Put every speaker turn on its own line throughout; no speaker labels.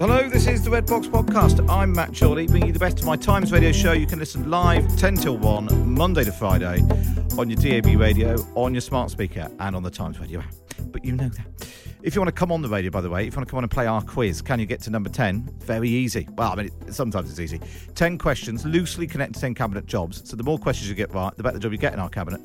Hello, this is the Red Box Podcast. I'm Matt Chorley, bringing you the best of my Times radio show. You can listen live 10 till 1, Monday to Friday, on your DAB radio, on your smart speaker, and on the Times radio app. But you know that. If you want to come on the radio, by the way, if you want to come on and play our quiz, can you get to number 10? Very easy. Well, I mean, sometimes it's easy. 10 questions, loosely connected to 10 cabinet jobs. So the more questions you get right, the better job you get in our cabinet.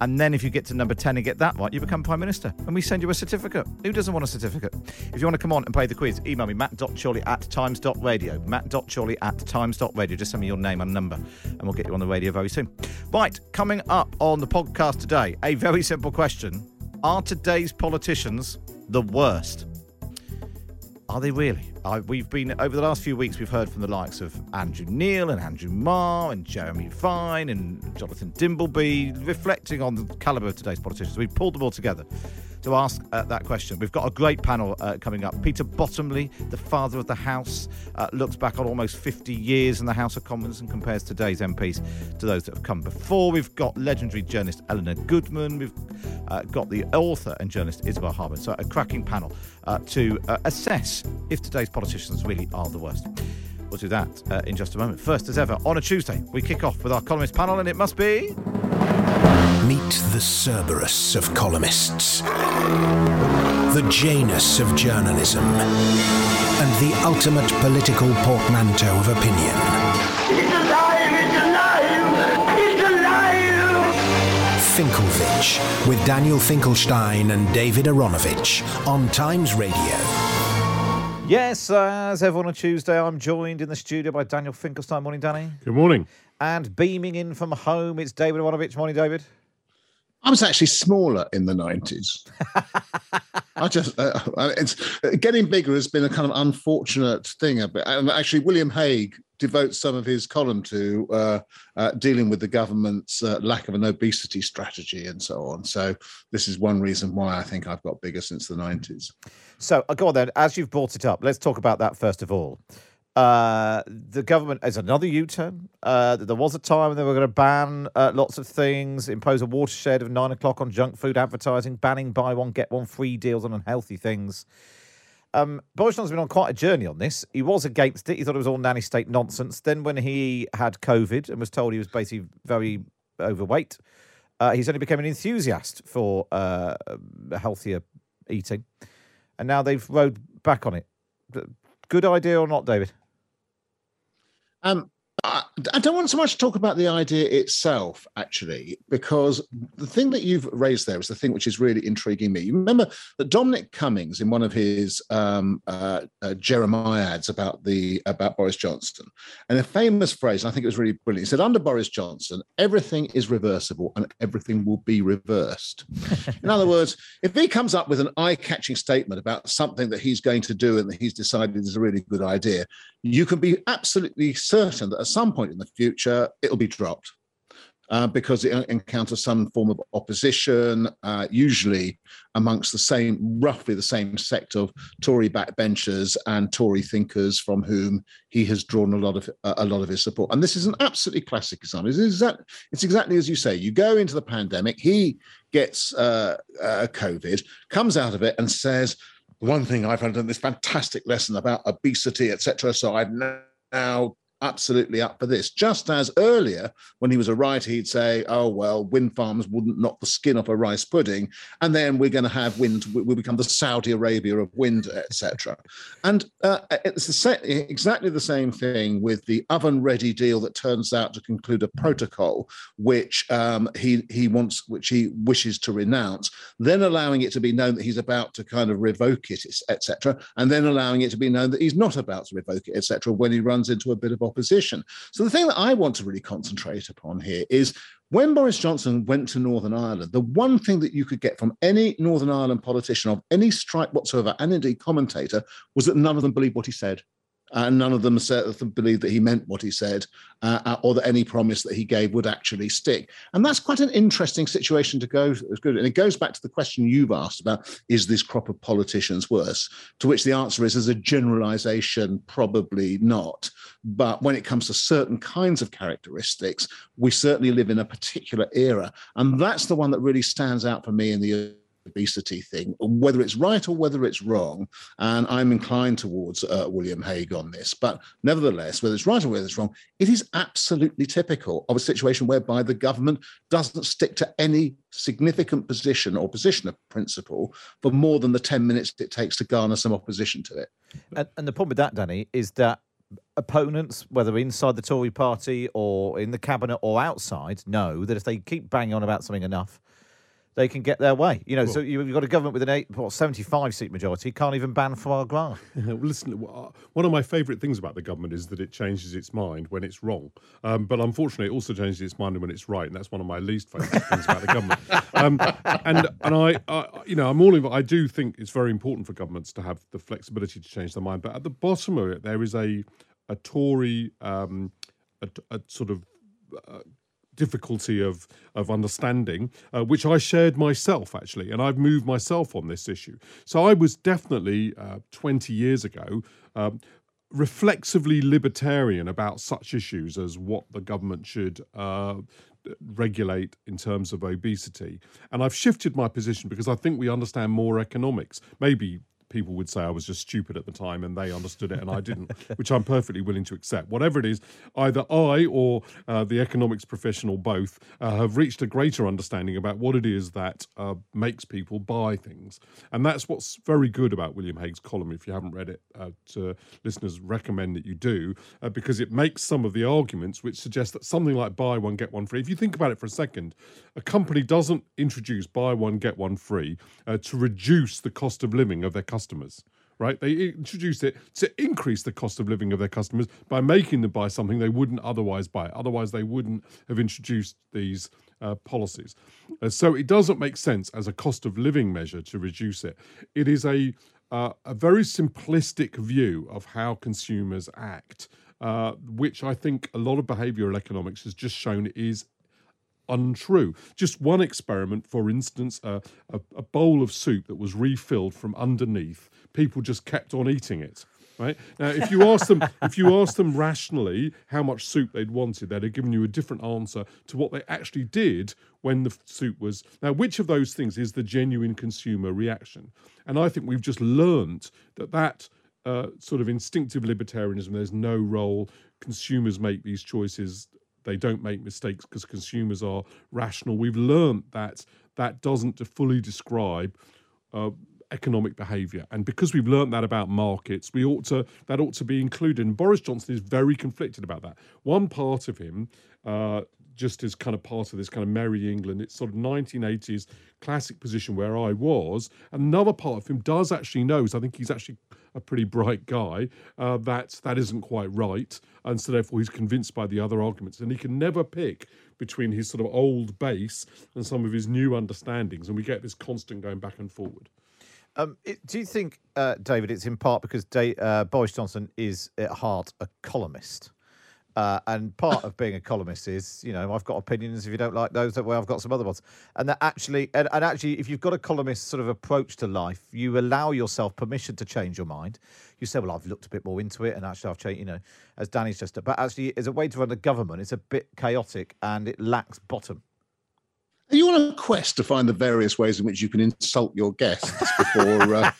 And then if you get to number 10 and get that right, you become Prime Minister. And we send you a certificate. Who doesn't want a certificate? If you want to come on and play the quiz, email me matt.chorley at times.radio. Matt.chorley at times.radio. Just send me your name and number, and we'll get you on the radio very soon. Right, coming up on the podcast today, a very simple question Are today's politicians the worst? Are they really? I, we've been over the last few weeks. We've heard from the likes of Andrew Neil and Andrew Marr and Jeremy Vine and Jonathan Dimbleby, reflecting on the calibre of today's politicians. We've pulled them all together to ask uh, that question. We've got a great panel uh, coming up. Peter Bottomley, the father of the House, uh, looks back on almost 50 years in the House of Commons and compares today's MPs to those that have come before. We've got legendary journalist Elinor Goodman. We've uh, got the author and journalist Isabel Hardman. So a cracking panel uh, to uh, assess if today's politicians really are the worst. We'll do that in just a moment. First, as ever, on a Tuesday, we kick off with our columnist panel, and it must be.
Meet the Cerberus of columnists, the Janus of journalism, and the ultimate political portmanteau of opinion.
It's alive! It's alive! It's alive!
Finkelvich, with Daniel Finkelstein and David Aaronovitch on Times Radio.
Yes, uh, as ever on Tuesday, I'm joined in the studio by Daniel Finkelstein. Morning, Danny.
Good morning.
And beaming in from home, it's David Aaronovitch. Morning, David.
I was actually smaller in the 90s. I just, uh, it's uh, getting bigger has been a kind of unfortunate thing. And actually, William Hague devotes some of his column to uh, uh, dealing with the government's uh, lack of an obesity strategy and so on. So, this is one reason why I think I've got bigger since the 90s.
So, uh, go on then. As you've brought it up, let's talk about that first of all. Uh, the government is another U-turn. Uh, there was a time when they were going to ban uh, lots of things, impose a watershed of nine o'clock on junk food advertising, banning buy one get one free deals on unhealthy things. Um, Johnson's been on quite a journey on this. He was against it. He thought it was all nanny state nonsense. Then, when he had COVID and was told he was basically very overweight, uh, he suddenly became an enthusiast for uh, healthier eating, and now they've rode back on it. Good idea or not, David?
Um, I, don't want so much to talk about the idea itself, actually, because the thing that you've raised there is the thing which is really intriguing me. You remember that Dominic Cummings, in one of his um, uh, uh, Jeremiads about the about Boris Johnson, and a famous phrase, and I think it was really brilliant. He said, "Under Boris Johnson, everything is reversible, and everything will be reversed." in other words, if he comes up with an eye-catching statement about something that he's going to do and that he's decided is a really good idea, you can be absolutely certain that at some point in the future it'll be dropped. uh, because it encounters some form of opposition, uh, usually amongst the same, roughly the same sect of Tory backbenchers and Tory thinkers from whom he has drawn a lot of a lot of his support. And this is an absolutely classic example. It's, it's exactly as you say. You go into the pandemic. He gets uh, uh COVID, comes out of it, and says one thing I've done this fantastic lesson about obesity, etc. So I've now absolutely up for this. Just as earlier, when he was a writer, he'd say, "Oh well, wind farms wouldn't knock the skin off a rice pudding," and then we're going to have wind. We become the Saudi Arabia of wind, etc. And uh, it's the exactly the same thing with the oven-ready deal that turns out to conclude a protocol, which um, he he wants, which he wishes to renounce, then allowing it to be known that he's about to kind of revoke it, etc., and then allowing it to be known that he's not about to revoke it, etc. When he runs into a bit of opposition. So the thing that I want to really concentrate upon here is when Boris Johnson went to Northern Ireland, the one thing that you could get from any Northern Ireland politician of any stripe whatsoever, and indeed commentator, was that none of them believed what he said and none of them said, believed that he meant what he said, uh, or that any promise that he gave would actually stick. And that's quite an interesting situation to go. And it goes back to the question you've asked about: Is this crop of politicians worse? To which the answer is, as a generalisation, probably not. But when it comes to certain kinds of characteristics, we certainly live in a particular era, and that's the one that really stands out for me in the obesity thing, whether it's right or whether it's wrong. And I'm inclined towards uh, William Hague on this. But nevertheless, whether it's right or whether it's wrong, it is absolutely typical of a situation whereby the government doesn't stick to any significant position or position of principle for more than the 10 minutes it takes to garner some opposition to it.
And, and the problem with that, Danny, is that opponents, whether inside the Tory party or in the cabinet or outside, know that if they keep banging on about something enough, they can get their way. You know, cool. so you've got a government with an eight, what, 75 seat majority, can't even ban foie gras.
Listen, uh, one of my favourite things about the government is that it changes its mind when it's wrong. Um, but unfortunately, it also changes its mind when it's right. And that's one of my least favourite things about the government. Um, and and I, I, you know, I'm all in, I do think it's very important for governments to have the flexibility to change their mind. But at the bottom of it, there is a, a Tory, um, a, a sort of uh, difficulty of of understanding, uh, which I shared myself actually, and I've moved myself on this issue. So I was definitely uh, 20 years ago. Um, reflexively libertarian about such issues as what the government should uh, regulate in terms of obesity. And I've shifted my position because I think we understand more economics. Maybe people would say I was just stupid at the time and they understood it and I didn't, which I'm perfectly willing to accept. Whatever it is, either I or uh, the economics professional both uh, have reached a greater understanding about what it is that uh, makes people buy things. And that's what's very good about William Hague's column. If you haven't read it, uh, to listeners recommend that you do, uh, because it makes some of the arguments which suggest that something like buy one, get one free. If you think about it for a second, a company doesn't introduce buy one, get one free uh, to reduce the cost of living of their customers customers right? They introduced it to increase the cost of living of their customers by making them buy something they wouldn't otherwise buy. Otherwise, they wouldn't have introduced these uh, policies. Uh, so it doesn't make sense as a cost of living measure to reduce it. It is a uh, a very simplistic view of how consumers act, uh, which I think a lot of behavioral economics has just shown is untrue. Just one experiment, for instance, a, a bowl of soup that was refilled from underneath, people just kept on eating it. Right now, if you ask them, if you ask them rationally how much soup they'd wanted, they'd have given you a different answer to what they actually did when the soup was. Now, which of those things is the genuine consumer reaction? And I think we've just learned that that uh, sort of instinctive libertarianism. There's no role. Consumers make these choices they don't make mistakes because consumers are rational. We've learned that that doesn't fully describe uh, economic behaviour, and because we've learned that about markets, we ought to that ought to be included. And Boris Johnson is very conflicted about that. One part of him. Uh, just as kind of part of this kind of merry England, it's sort of 1980s classic position where I was. Another part of him does actually know, so I think he's actually a pretty bright guy, uh, that that isn't quite right. And so therefore he's convinced by the other arguments. And he can never pick between his sort of old base and some of his new understandings. And we get this constant going back and forward.
Um, it, do you think, uh, David, it's in part because uh, Boris Johnson is at heart a columnist? Uh, and part of being a columnist is, you know, I've got opinions. If you don't like those, well, I've got some other ones. And that actually, and, and actually, if you've got a columnist sort of approach to life, you allow yourself permission to change your mind. You say, well, I've looked a bit more into it, and actually, I've changed, you know, as Danny's just. But actually, as a way to run the government, it's a bit chaotic and it lacks bottom.
Are you on a quest to find the various ways in which you can insult your guests before uh,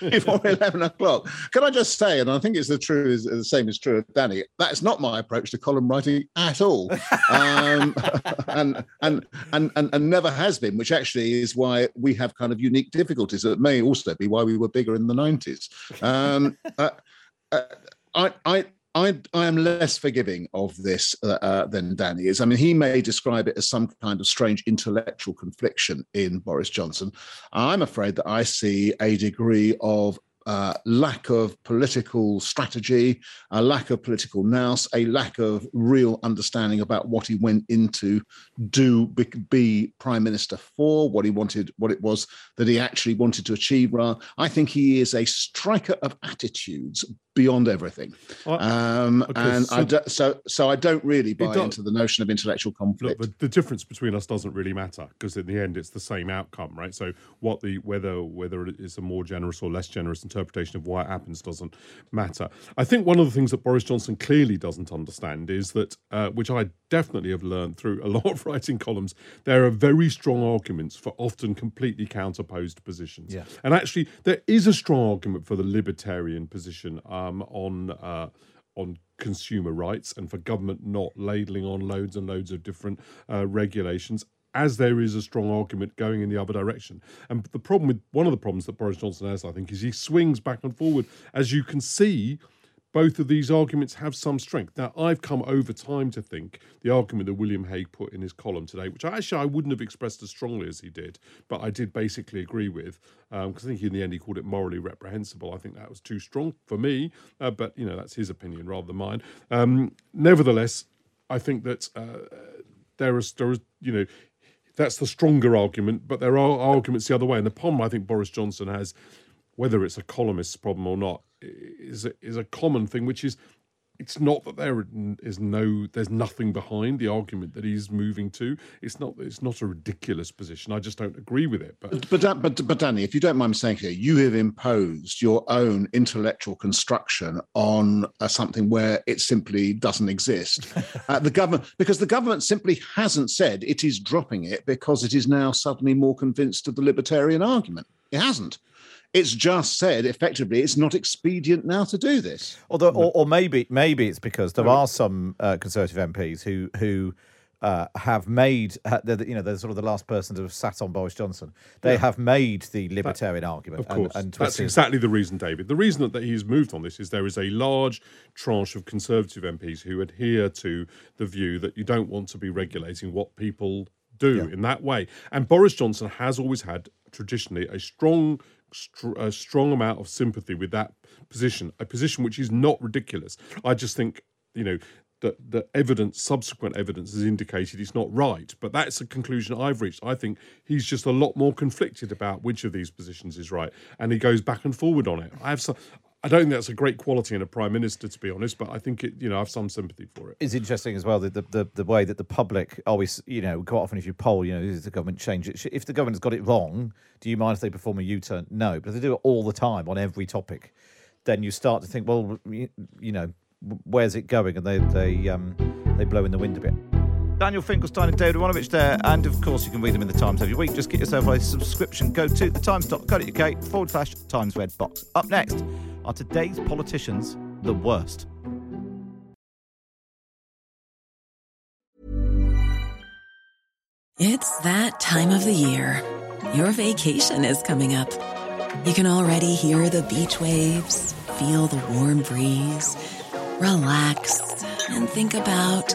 before eleven o'clock? Can I just say, and I think it's the true is the same is true of Danny. That's not my approach to column writing at all, um, and, and and and and never has been. Which actually is why we have kind of unique difficulties. It may also be why we were bigger in the nineties. Um, uh, uh, I I I, I am less forgiving of this uh, uh, than Danny is. I mean, he may describe it as some kind of strange intellectual confliction in Boris Johnson. I'm afraid that I see a degree of uh, lack of political strategy, a lack of political nous, a lack of real understanding about what he went into do be, be, prime minister for, what he wanted, what it was that he actually wanted to achieve. I think he is a striker of attitudes beyond everything. Um, okay, and so, I do, so so I don't really buy into the notion of intellectual conflict.
Look, the, the difference between us doesn't really matter because in the end it's the same outcome, right? So what the whether whether it's a more generous or less generous interpretation of why it happens doesn't matter. I think one of the things that Boris Johnson clearly doesn't understand is that, uh, which I definitely have learned through a lot of writing columns, there are very strong arguments for often completely counterposed positions.
Yeah.
And actually, there is a strong argument for the libertarian position. Uh, um, on uh, on consumer rights and for government not ladling on loads and loads of different uh, regulations as there is a strong argument going in the other direction. And the problem with one of the problems that Boris Johnson has, I think, is he swings back and forward. As you can see, both of these arguments have some strength. Now, I've come over time to think the argument that William Hague put in his column today, which actually I wouldn't have expressed as strongly as he did, but I did basically agree with, because um, I think in the end he called it morally reprehensible. I think that was too strong for me, uh, but you know that's his opinion rather than mine. Um, nevertheless, I think that uh, there is there is you know that's the stronger argument, but there are arguments the other way. And the problem I think Boris Johnson has, whether it's a columnist's problem or not, is a, is a common thing, which is it's not that there is no there's nothing behind the argument that he's moving to. It's not it's not a ridiculous position. I just don't agree with it.
But but but, but Danny, if you don't mind me saying here, you have imposed your own intellectual construction on uh, something where it simply doesn't exist. uh, the government because the government simply hasn't said it is dropping it because it is now suddenly more convinced of the libertarian argument. It hasn't. It's just said effectively it's not expedient now to do this.
Although, or, or maybe maybe it's because there are some uh, Conservative MPs who who. Uh, have made, uh, you know, they're sort of the last person to have sat on Boris Johnson. They yeah. have made the libertarian
that,
argument.
Of course. And, and That's exactly the reason, David. The reason that he's moved on this is there is a large tranche of Conservative MPs who adhere to the view that you don't want to be regulating what people do yeah. in that way. And Boris Johnson has always had traditionally a strong str- a strong amount of sympathy with that position, a position which is not ridiculous. I just think, you know, that the evidence, subsequent evidence, has indicated it's not right. But that's a conclusion I've reached. I think he's just a lot more conflicted about which of these positions is right, and he goes back and forward on it. I have some, I don't think that's a great quality in a prime minister, to be honest. But I think it, you know, I have some sympathy for it.
It's interesting as well the, the the way that the public always, you know, quite often if you poll, you know, is the government change it? If the government's got it wrong, do you mind if they perform a U-turn? No, but if they do it all the time on every topic, then you start to think, well, you know, where's it going? And they they um they blow in the wind a bit. Daniel Finkelstein and David Aaronovitch there. And of course, you can read them in the Times every week. Just get yourself a subscription. Go to thetimes.co.uk forward slash Times Red Box. Up next, are today's politicians the worst?
It's that time of the year. Your vacation is coming up. You can already hear the beach waves, feel the warm breeze, relax, and think about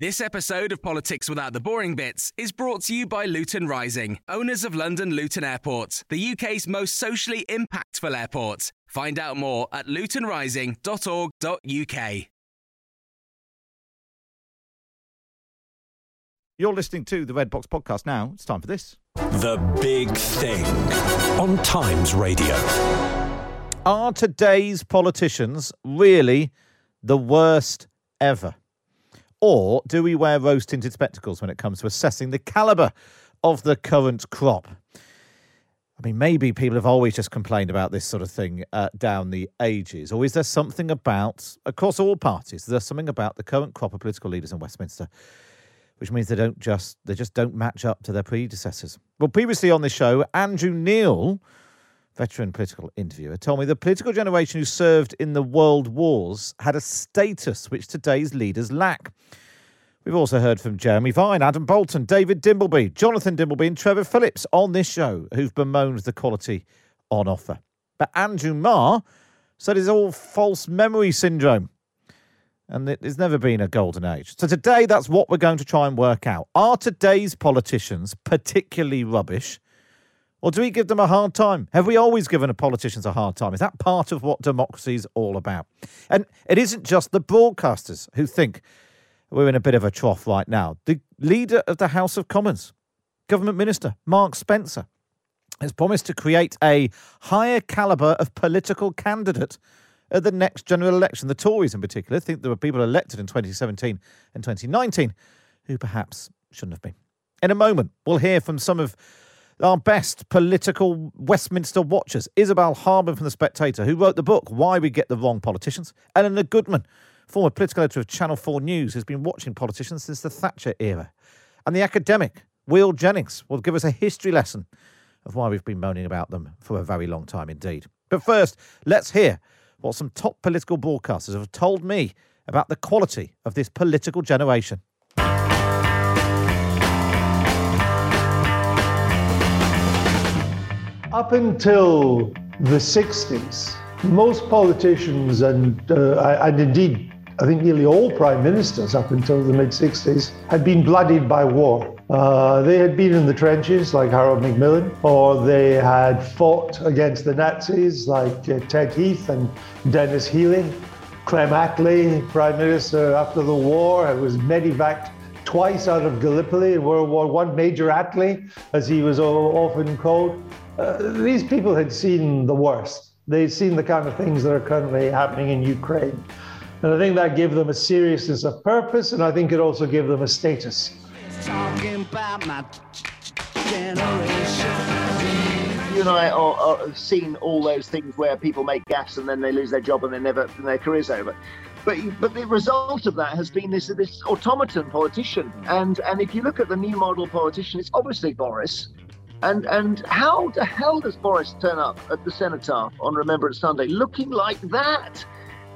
This episode of Politics Without the Boring Bits is brought to you by Luton Rising, owners of London Luton Airport, the UK's most socially impactful airport. Find out more at lutonrising.org.uk.
You're listening to the Red Box podcast now. It's time for this.
The Big Thing on Times Radio.
Are today's politicians really the worst ever? Or do we wear rose tinted spectacles when it comes to assessing the calibre of the current crop? I mean, maybe people have always just complained about this sort of thing uh, down the ages. Or is there something about, across all parties, there's something about the current crop of political leaders in Westminster which means they don't just they just don't match up to their predecessors. Well, previously on this show, Andrew Neil, veteran political interviewer, told me the political generation who served in the world wars had a status which today's leaders lack. We've also heard from Jeremy Vine, Adam Boulton, David Dimbleby, Jonathan Dimbleby, and Trevor Phillips on this show who've bemoaned the quality on offer. But Andrew Marr said it's all false memory syndrome and there's never been a golden age. So today, that's what we're going to try and work out. Are today's politicians particularly rubbish? Or do we give them a hard time? Have we always given politicians a hard time? Is that part of what democracy is all about? And it isn't just the broadcasters who think we're in a bit of a trough right now. The leader of the House of Commons, Government Minister Mark Spencer, has promised to create a higher calibre of political candidate at the next general election. The Tories, in particular, think there were people elected in 2017 and 2019 who perhaps shouldn't have been. In a moment, we'll hear from some of our best political Westminster watchers. Isabel Hardman from The Spectator, who wrote the book Why We Get the Wrong Politicians. Elinor Goodman, former political editor of Channel 4 News, who's been watching politicians since the Thatcher era. And the academic, Will Jennings, will give us a history lesson of why we've been moaning about them for a very long time indeed. But first, let's hear what some top political broadcasters have told me about the quality of this political generation.
Up until the 60s, most politicians and, uh, and indeed, I think nearly all prime ministers up until the mid 60s had been bloodied by war. Uh, they had been in the trenches like Harold Macmillan, or they had fought against the Nazis like uh, Ted Heath and Denis Healey. Clem Attlee, Prime Minister after the war, was medevaced twice out of Gallipoli in World War One, Major Attlee, as he was often called. Uh, these people had seen the worst. They'd seen the kind of things that are currently happening in Ukraine. And I think that gave them a seriousness of purpose, and I think it also gave them a status talking about my
generation. You and I are, are, have seen all those things where people make gas and then they lose their job and they never and their career's over. But but the result of that has been this this automaton politician. And and if you look at the new model politician, it's obviously Boris. And and how the hell does Boris turn up at the cenotaph on Remembrance Sunday looking like that?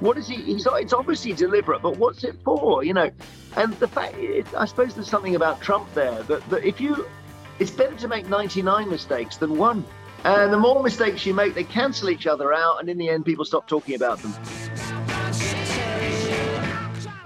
What is he? He's, it's obviously deliberate, but what's it for? You know, and the fact, I suppose there's something about Trump there that, that if you, it's better to make 99 mistakes than one. And the more mistakes you make, they cancel each other out, and in the end, people stop talking about them.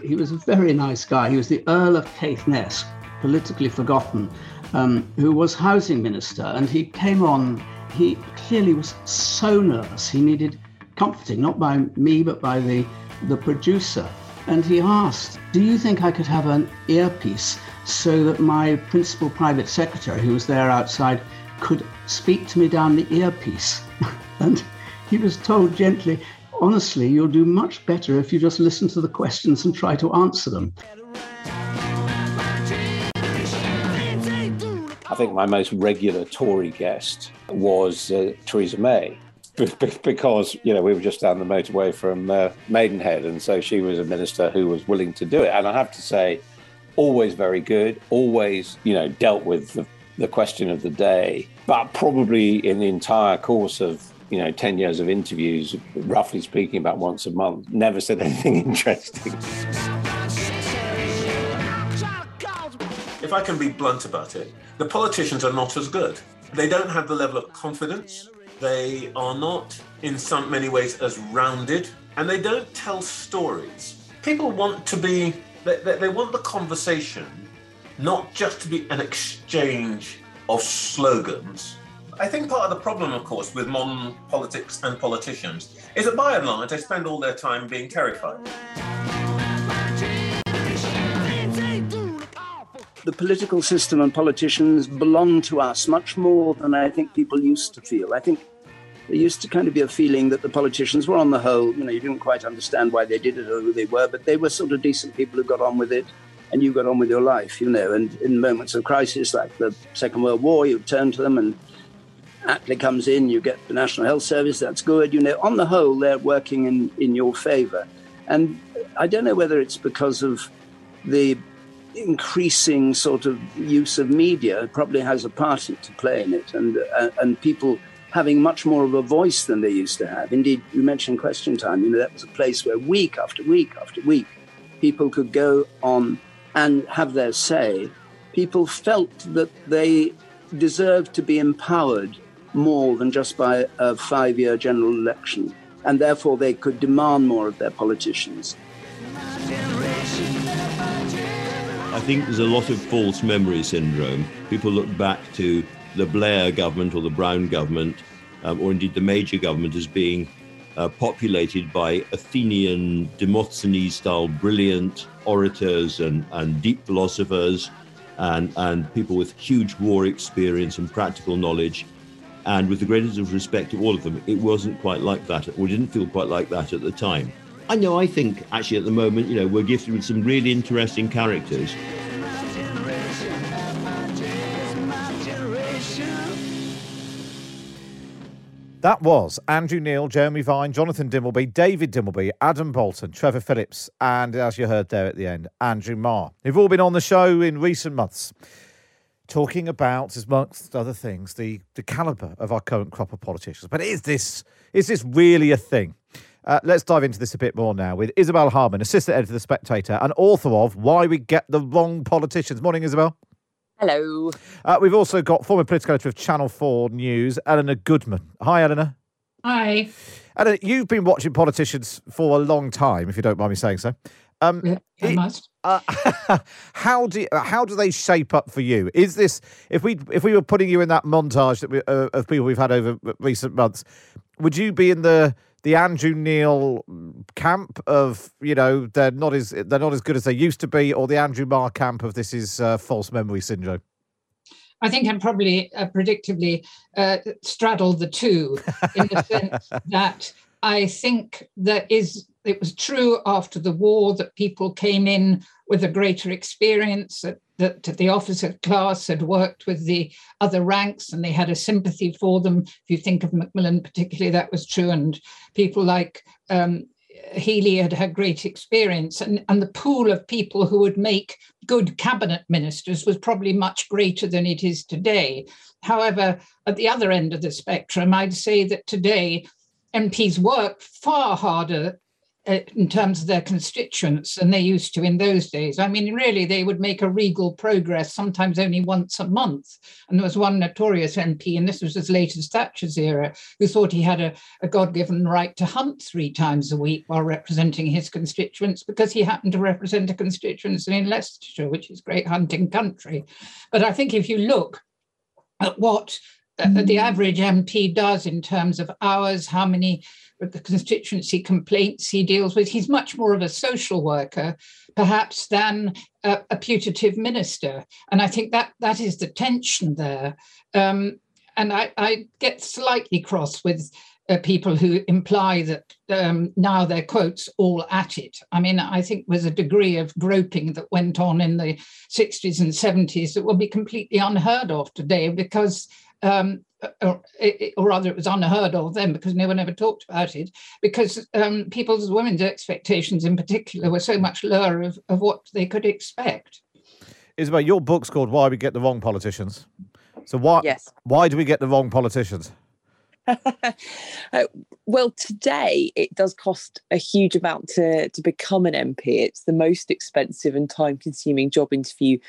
He was a very nice guy. He was the Earl of Caithness, politically forgotten, um, who was housing minister, and he came on. He clearly was so nervous. He needed comforting, not by me, but by the, the producer. And he asked, Do you think I could have an earpiece so that my principal private secretary, who was there outside, could speak to me down the earpiece? and he was told gently, Honestly, you'll do much better if you just listen to the questions and try to answer them.
Think my most regular Tory guest was uh, Theresa May because you know we were just down the motorway from uh, Maidenhead, and so she was a minister who was willing to do it. And I have to say, always very good, always you know dealt with the, the question of the day, but probably in the entire course of you know 10 years of interviews roughly speaking about once a month never said anything interesting
if i can be blunt about it the politicians are not as good they don't have the level of confidence they are not, in some many ways, as rounded, and they don't tell stories. People want to be, they, they, want the conversation not just to be an exchange of slogans. I think part of the problem, of course, with modern politics and politicians is that by and large they spend all their time being terrified.
The political system and politicians belong to us much more than I think people used to feel. I think there used to kind of be a feeling that the politicians were on the whole, you know, you didn't quite understand why they did it or who they were, but they were sort of decent people who got on with it and you got on with your life, you know. And in moments of crisis like the Second World War, you turn to them and Attlee comes in, you get the National Health Service, that's good. You know, on the whole, they're working in, in your favor. And I don't know whether it's because of the increasing sort of use of media probably has a part to play in it, and uh, and people having much more of a voice than they used to have. Indeed, you mentioned Question Time. You know, that was a place where week after week after week, people could go on and have their say. People felt that they deserved to be empowered more than just by a five-year general election, and therefore they could demand more of their politicians.
I think there's a lot of false memory syndrome. People look back to the Blair government or the Brown government, um, or indeed the Major government, as being uh, populated by Athenian, Demosthenes style brilliant orators and, and deep philosophers and, and people with huge war experience and practical knowledge. And with the greatest of respect to all of them, it wasn't quite like that, or didn't feel quite like that at the time. I know, I think actually at the moment, you know, we're gifted with some really interesting characters.
That was Andrew Neil, Jeremy Vine, Jonathan Dimbleby, David Dimbleby, Adam Boulton, Trevor Phillips, and as you heard there at the end, Andrew Marr, who've all been on the show in recent months, talking about, amongst other things, the, the calibre of our current crop of politicians. But is this is this really a thing? Uh, let's dive into this a bit more now with Isabel Hardman, assistant editor of The Spectator and author of Why We Get the Wrong Politicians. Morning, Isabel.
Hello.
Uh, we've also got former political editor of Channel 4 News, Elinor Goodman. Hi, Elinor.
Hi.
Elinor, you've been watching politicians for a long time, if you don't mind me saying so. Um,
yeah, I
it-
must.
uh, how do how do they shape up for you? Is this if we if we were putting you in that montage that we, uh, of people we've had over recent months, would you be in the the Andrew Neil camp of you know they're not as they're not as good as they used to be, or the Andrew Marr camp of this is uh, false memory syndrome?
I think I'm probably uh, predictably uh, straddle the two in the sense that I think that is It was true after the war that people came in with a greater experience, that, that the officer class had worked with the other ranks and they had a sympathy for them. If you think of Macmillan, particularly, that was true. And people like um, Healey had had great experience, and, and the pool of people who would make good cabinet ministers was probably much greater than it is today. However, at the other end of the spectrum, I'd say that today MPs work far harder Uh, in terms of their constituents than they used to in those days. I mean, really, they would make a regal progress sometimes only once a month. And there was one notorious MP, and this was as late as Thatcher's era, who thought he had a, a God given right to hunt three times a week while representing his constituents because he happened to represent a constituency in Leicestershire, which is great hunting country. But I think if you look at what uh, the average MP does in terms of hours, how many of the constituency complaints he deals with. He's much more of a social worker, perhaps, than a, a putative minister. And I think that that is the tension there. Um, and I, I get slightly cross with uh, people who imply that um, now they're quotes all at it. I mean, I think there's a degree of groping that went on in the 60s and 70s that will be completely unheard of today because um, or, or, rather, it was unheard of then because no one ever talked about it. Because um, people's women's expectations, in particular, were so much lower of, of what they could expect.
Isabel, your book's called "Why We Get the Wrong Politicians." So why
yes.
why do we get the wrong politicians?
uh, well, today it does cost a huge amount to to become an MP. It's the most expensive and time consuming job interview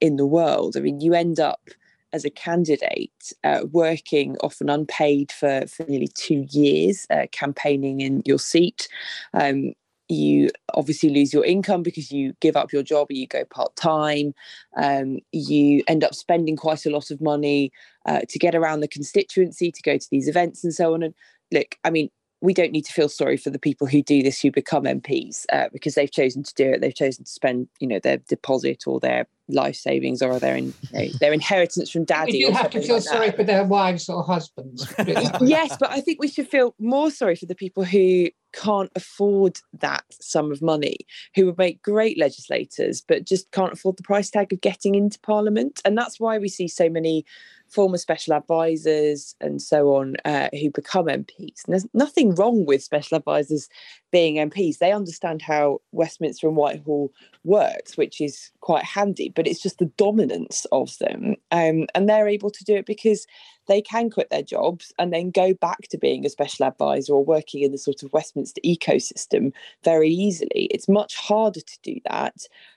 in the world. I mean, you end up as a candidate uh, working often unpaid for, for nearly two years, uh, campaigning in your seat. Um, you obviously lose your income because you give up your job you go part time. Um, you end up spending quite a lot of money uh, to get around the constituency, to go to these events and so on. And look, I mean, we don't need to feel sorry for the people who do this who become MPs uh, because they've chosen to do it. They've chosen to spend, you know, their deposit or their life savings or their in, you know, their inheritance from daddy.
You have to feel like sorry that. for their wives or husbands.
yes, but I think we should feel more sorry for the people who can't afford that sum of money, who would make great legislators, but just can't afford the price tag of getting into Parliament. And that's why we see so many former special advisors and so on uh, who become MPs. And there's nothing wrong with special advisors being MPs. They understand how Westminster and Whitehall works, which is quite handy, but it's just the dominance of them. Um, and they're able to do it because they can quit their jobs and then go back to being a special advisor or working in the sort of Westminster ecosystem very easily. It's much harder to do that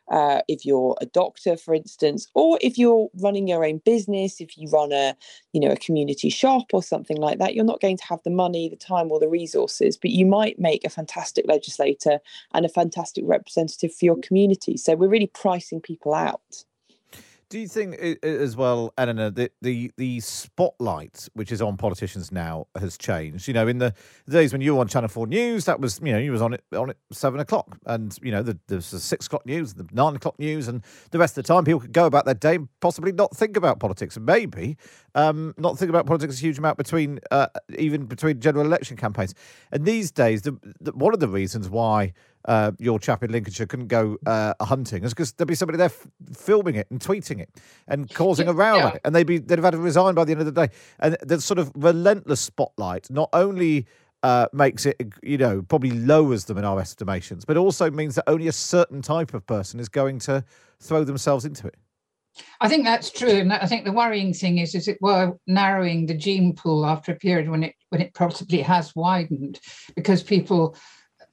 uh, if you're a doctor, for instance, or if you're running your own business, if you run a, you know, a community shop or something like that, you're not going to have the money, the time, or the resources, but you might make a fantastic legislator and a fantastic representative for your community. So we're really pricing people out.
Do you think as well, Elinor, that the the spotlight which is on politicians now has changed? You know, in the days when you were on Channel Four News, that was you know you was on it on it seven o'clock, and you know the, the six o'clock news, the nine o'clock news, and the rest of the time people could go about their day, and possibly not think about politics, and maybe um, not think about politics a huge amount between uh, even between general election campaigns. And these days, the, the, one of the reasons why uh, your chap in Lincolnshire couldn't go uh, hunting is because there'd be somebody there f- filming it and tweeting it and causing a row yeah. it, and they'd be they'd have had to resign by the end of the day. And the sort of relentless spotlight not only uh, makes it, you know, probably lowers them in our estimations, but also means that only a certain type of person is going to throw themselves into it.
I think that's true, and I think the worrying thing is, is it were narrowing the gene pool after a period when it when it possibly has widened, because people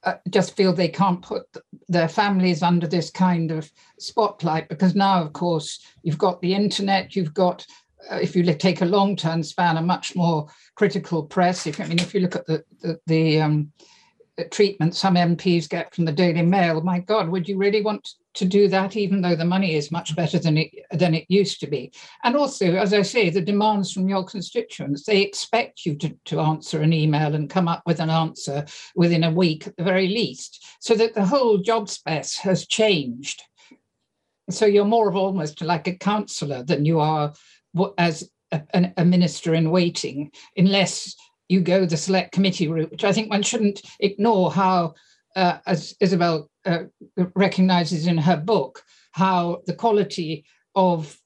uh, just feel they can't put their families under this kind of spotlight because now, of course, you've got the internet, you've got, uh, if you take a long term span, a much more critical press. If I mean, if you look at the the, the um, treatment some MPs get from the Daily Mail, my God, would you really want to do that, even though the money is much better than it than it used to be? And also, as I say, the demands from your constituents, they expect you to, to answer an email and come up with an answer within a week at the very least, so that the whole job space has changed. So you're more of almost like a councillor than you are as a, a minister in waiting, unless you go the select committee route, which I think one shouldn't ignore how, uh, as Isabel uh, recognizes in her book, how the quality of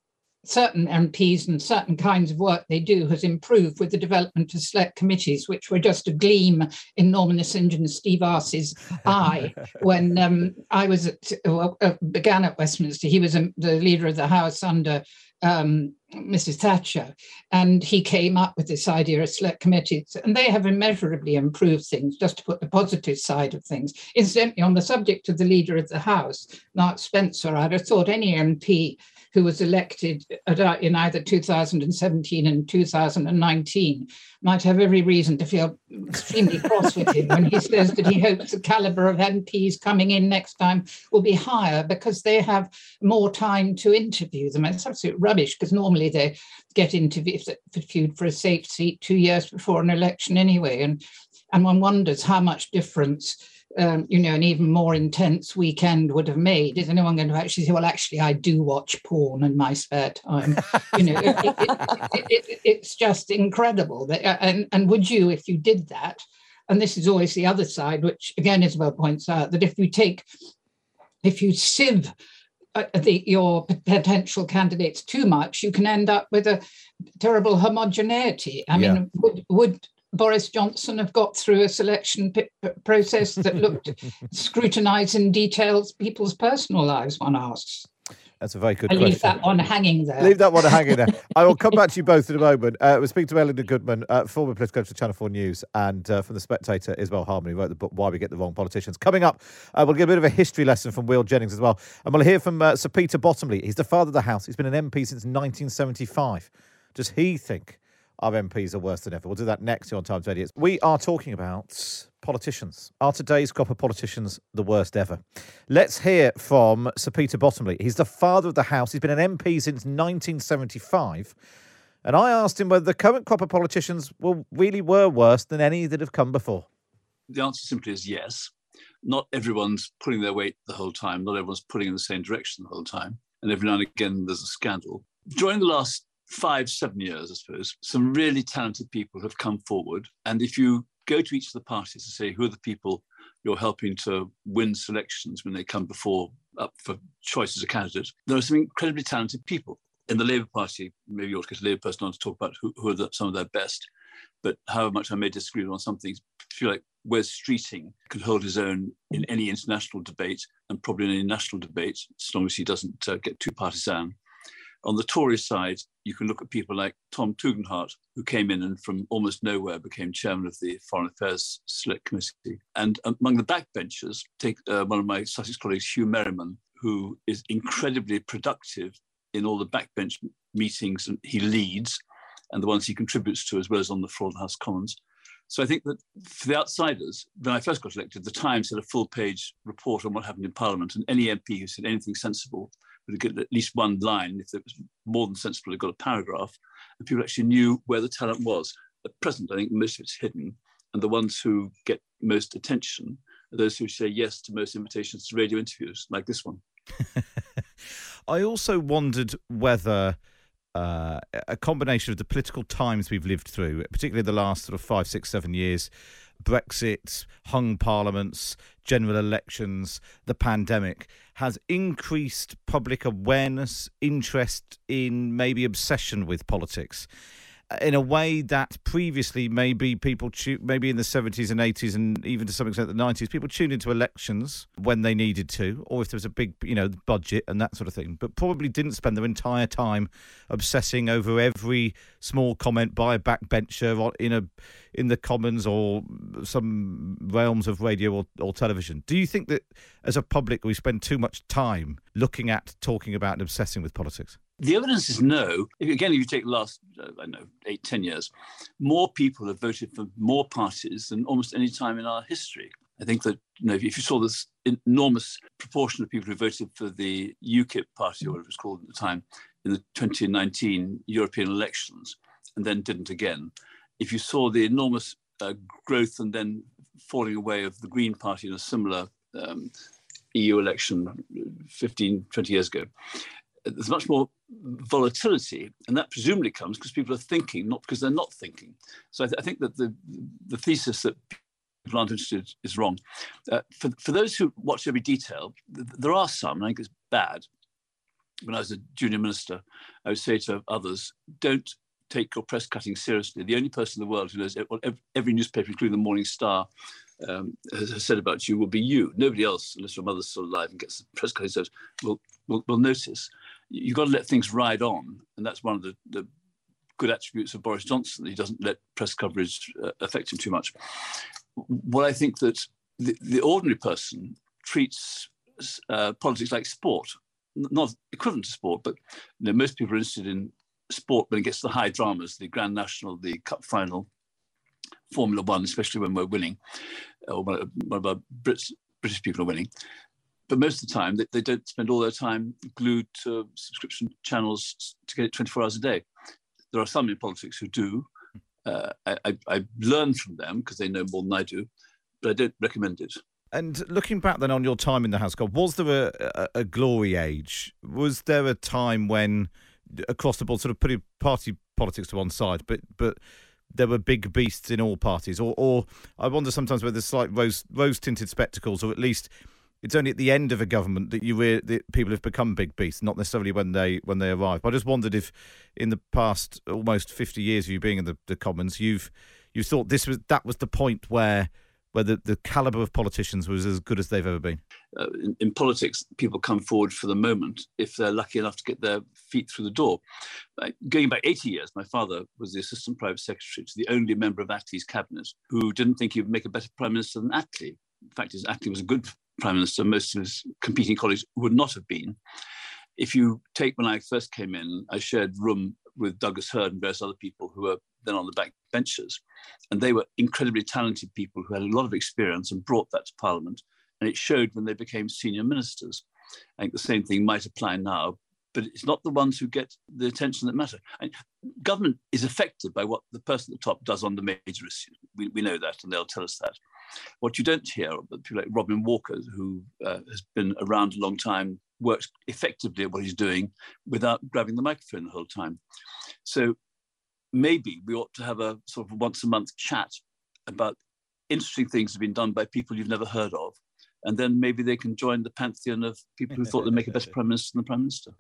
certain MPs and certain kinds of work they do has improved with the development of select committees, which were just a gleam in Norman St John-Stevas's eye when um, I was at, uh, began at Westminster. He was um, the leader of the House under um, Mrs. Thatcher, and he came up with this idea of select committees, and they have immeasurably improved things. Just to put the positive side of things. Incidentally, on the subject of the leader of the House, Mark Spencer, I'd have thought any MP who was elected uh, in either 2017 and 2019 might have every reason to feel extremely cross with him when he says that he hopes the caliber of MPs coming in next time will be higher because they have more time to interview them. It's absolute rubbish because normally they get interviewed for a safe seat two years before an election anyway. And, and one wonders how much difference um, you know, an even more intense weekend would have made. Is anyone going to actually say, "Well, actually, I do watch porn in my spare time"? you know, it, it, it, it's just incredible. That, uh, and and would you, if you did that? And this is always the other side, which again Isabel points out that if you take, if you sieve uh, the, your potential candidates too much, you can end up with a terrible homogeneity. I
Yeah.
mean, would, would Boris Johnson have got through a selection p- process that looked scrutinized in details people's personal lives? One asks.
That's a very good
I
question.
leave that one hanging there.
Leave that one hanging there. I will come back to you both in a moment. Uh, we'll speak to Melinda Goodman, uh, former political editor of Channel 4 News, and uh, from The Spectator, Isabel Harmony wrote the book Why We Get the Wrong Politicians. Coming up, uh, we'll get a bit of a history lesson from Will Jennings as well. And we'll hear from uh, Sir Peter Bottomley. He's the father of the House. He's been an MP since 1975. Does he think our MPs are worse than ever? We'll do that next here on Times Radio. We are talking about politicians. Are today's crop of politicians the worst ever? Let's hear from Sir Peter Bottomley. He's the father of the House. He's been an MP since 1975. And I asked him whether the current crop of politicians will really were worse than any that have come before.
The answer simply is yes. Not everyone's pulling their weight the whole time. Not everyone's pulling in the same direction the whole time. And every now and again, there's a scandal. During the last five, seven years, I suppose, some really talented people have come forward. And if you go to each of the parties and say, who are the people you're helping to win selections when they come before up for choice as a candidate, there are some incredibly talented people. In the Labour Party, maybe you ought to get a Labour person on to talk about who, who are the, some of their best. But however much I may disagree on some things, I feel like Wes Streeting could hold his own in any international debate and probably in any national debate, as long as he doesn't uh, get too partisan. On the Tory side, you can look at people like Tom Tugendhat, who came in and from almost nowhere became chairman of the Foreign Affairs Select Committee. And among the backbenchers, take uh, one of my Sussex colleagues, Huw Merriman, who is incredibly productive in all the backbench meetings and he leads and the ones he contributes to, as well as on the the House Commons. So I think that for the outsiders, when I first got elected, the Times had a full page report on what happened in Parliament, and any MP who said anything sensible would get at least one line. If it was more than sensible, it got a paragraph, and people actually knew where the talent was. At present, I think most of it's hidden, and the ones who get most attention are those who say yes to most invitations to radio interviews, like this one.
I also wondered whether uh, a combination of the political times we've lived through, particularly the last sort of five, six, seven years, Brexit, hung parliaments, general elections, the pandemic, has increased public awareness, interest in maybe obsession with politics in a way that previously maybe people tu- maybe in the 70s and 80s and even to some extent the 90s people tuned into elections when they needed to or if there was a big you know budget and that sort of thing but probably didn't spend their entire time obsessing over every small comment by a backbencher in a in the commons or some realms of radio or, or television. Do you think that as a public we spend too much time looking at talking about and obsessing with politics
The evidence is no. Again, if you take the last, uh, I don't know, eight, ten years, more people have voted for more parties than almost any time in our history. I think that you know, if you saw this enormous proportion of people who voted for the UKIP party, or it was called at the time, in the 2019 European elections, and then didn't again, if you saw the enormous uh, growth and then falling away of the Green Party in a similar um, EU election 15, 20 years ago, there's much more volatility, and that presumably comes because people are thinking, not because they're not thinking. So I, th- I think that the the thesis that people aren't interested is wrong. Uh, for for those who watch every detail, th- there are some. And I think it's bad. When I was a junior minister, I would say to others, "Don't take your press cutting seriously. The only person in the world who knows what every newspaper, including the Morning Star, um, has, has said about you will be you. Nobody else, unless your mother's still alive and gets the press cutting service, will, will, will notice. You've got to let things ride on. And that's one of the, the good attributes of Boris Johnson. He doesn't let press coverage uh, affect him too much. What I think that the, the ordinary person treats uh, politics like sport, not equivalent to sport, but you know, most people are interested in sport when it gets to the high dramas, the Grand National, the Cup Final, Formula One, especially when we're winning, or when, our Brits, British people are winning. But most of the time, they, they don't spend all their time glued to subscription channels to get it 24 hours a day. There are some in politics who do. Uh, I, I, learn from them because they know more than I do, but I don't recommend it.
And looking back then on your time in the House, God, was there a, a, a glory age? Was there a time when, across the board, sort of putting party politics to one side, but but there were big beasts in all parties, or or I wonder sometimes whether slight rose rose tinted spectacles, or at least it's only at the end of a government that you re- that people have become big beasts, not necessarily when they when they arrive. But I just wondered if, in the past almost fifty years of you being in the, the Commons, you've you thought this was that was the point where where the, the caliber of politicians was as good as they've ever been.
Uh, in, in, politics, people come forward for the moment if they're lucky enough to get their feet through the door. Uh, going back 80 years, my father was the assistant private secretary to the only member of Attlee's cabinet who didn't think he would make a better prime minister than Attlee. The fact Attlee was a good prime minister. Most of his competing colleagues would not have been. If you take when I first came in, I shared room with Douglas Hurd and various other people who were then on the back benches. And they were incredibly talented people who had a lot of experience and brought that to Parliament. And it showed when they became senior ministers. I think the same thing might apply now, but it's not the ones who get the attention that matter. Government is affected by what the person at the top does on the major issues. We, we know that, and they'll tell us that. What you don't hear people like Robin Walker, who uh, has been around a long time, works effectively at what he's doing without grabbing the microphone the whole time. So maybe we ought to have a sort of once a month chat about interesting things that have been done by people you've never heard of. And then maybe they can join the pantheon of people who thought they'd make a better prime minister than the prime minister.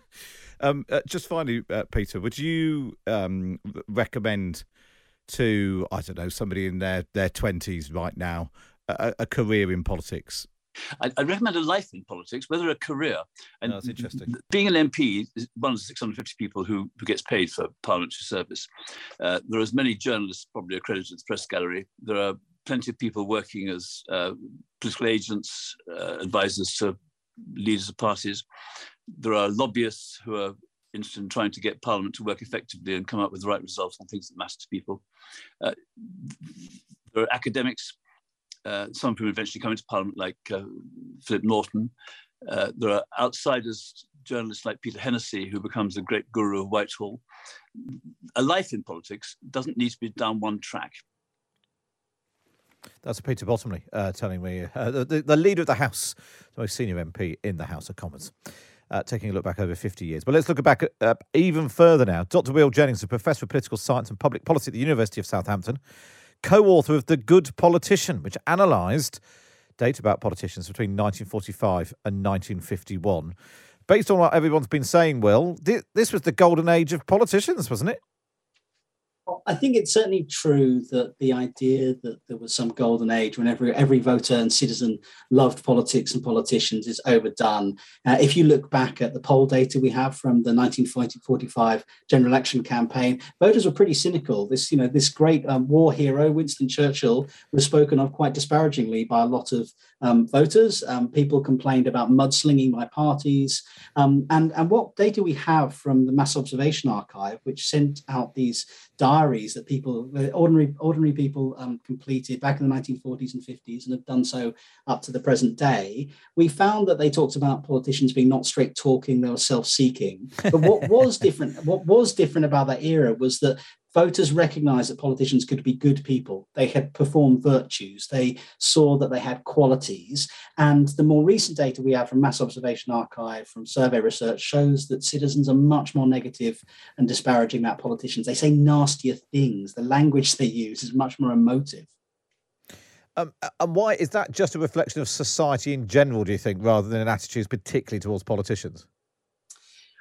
um, uh, just finally, uh, Peter, would you um, recommend to I don't know somebody in their their twenties right now a, a, career in politics?
I, I, recommend a life in politics, whether a career.
And that's interesting.
Being an MP is one of the 650 people who, who gets paid for parliamentary service. Uh, there are as many journalists probably accredited at the press gallery. There are plenty of people working as uh, political agents, uh, advisors to leaders of parties. There are lobbyists who are interested in trying to get Parliament to work effectively and come up with the right results on things that matter to people. Uh, there are academics uh, some whom eventually come into Parliament, like uh, Philip Norton. Uh, there are outsiders, journalists like Peter Hennessy, who becomes a great guru of Whitehall. A life in politics doesn't need to be down one track.
That's Peter Bottomley uh, telling me, uh, the, the, leader of the House, the most senior MP in the House of Commons. Uh, taking a look back over 50 years. But let's look back uh, even further now. Dr. Will Jennings, a professor of political science and public policy at the University of Southampton, co author of The Good Politician, which analysed data about politicians between 1945 and 1951. Based on what everyone's been saying, Will, this was the golden age of politicians, wasn't it?
I think it's certainly true that the idea that there was some golden age when every, every voter and citizen loved politics and politicians is overdone. Uh, if you look back at the poll data we have from the 1945 general election campaign, voters were pretty cynical. This, you know, this great um, war hero, Winston Churchill, was spoken of quite disparagingly by a lot of um, voters. Um, people complained about mudslinging by parties. Um, and, and what data we have from the Mass Observation Archive, which sent out these diaries that people, ordinary ordinary people, um, completed back in the 1940s and 50s, and have done so up to the present day. We found that they talked about politicians being not straight talking; they were self-seeking. But what was different? What was different about that era was that voters recognized that politicians could be good people. They had performed virtues. They saw that they had qualities. And the more recent data we have from Mass Observation Archive, from survey research, shows that citizens are much more negative and disparaging about politicians. They say nastier things. The language they use is much more emotive.
Um, and why is that just a reflection of society in general, do you think, rather than an attitude particularly towards politicians?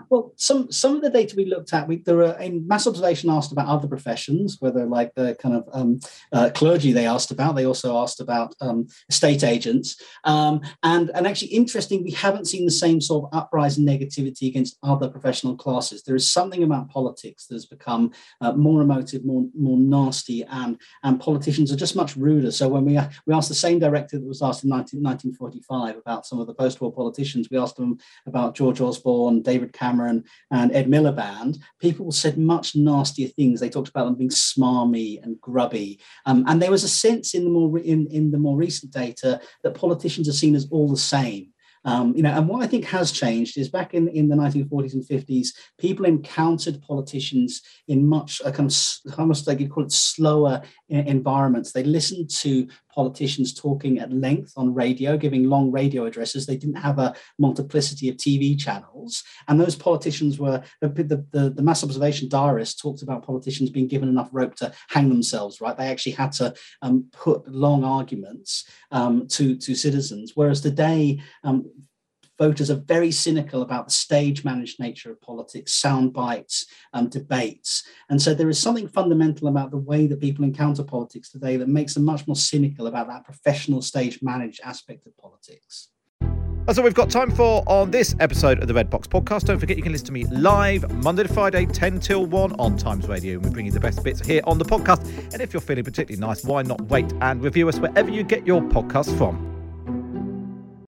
Well, some some of the data we looked at, we, there are in mass observation asked about other professions, whether like the kind of um, uh, clergy they asked about. They also asked about um, estate agents, um, and and actually interesting, we haven't seen the same sort of uprising negativity against other professional classes. There is something about politics that has become uh, more emotive, more more nasty, and and politicians are just much ruder. So when we we asked the same director that was asked in 19, 1945 about some of the post-war politicians, we asked them about George Osborne, David Cameron Cameron and Ed Miliband, people said much nastier things. They talked about them being smarmy and grubby, um, and there was a sense in the more in, in the more recent data that politicians are seen as all the same. Um, you know, and what I think has changed is back in, in the 1940s and 50s, people encountered politicians in much a kind of almost like you call it slower environments. They listened to politicians talking at length on radio, giving long radio addresses. They didn't have a multiplicity of TV channels. And those politicians were, the, the, the mass observation diarist talked about politicians being given enough rope to hang themselves, right? They actually had to um, put long arguments um, to, to citizens. Whereas today, um, voters are very cynical about the stage managed nature of politics, sound bites, um, debates. And so there is something fundamental about the way that people encounter politics today that makes them much more cynical about that professional stage managed aspect of politics.
That's all we've got time for on this episode of the Red Box Podcast. Don't forget you can listen to me live Monday to Friday, 10 till 1 on Times Radio. And we bring you the best bits here on the podcast. And if you're feeling particularly nice, why not wait and review us wherever you get your podcast from?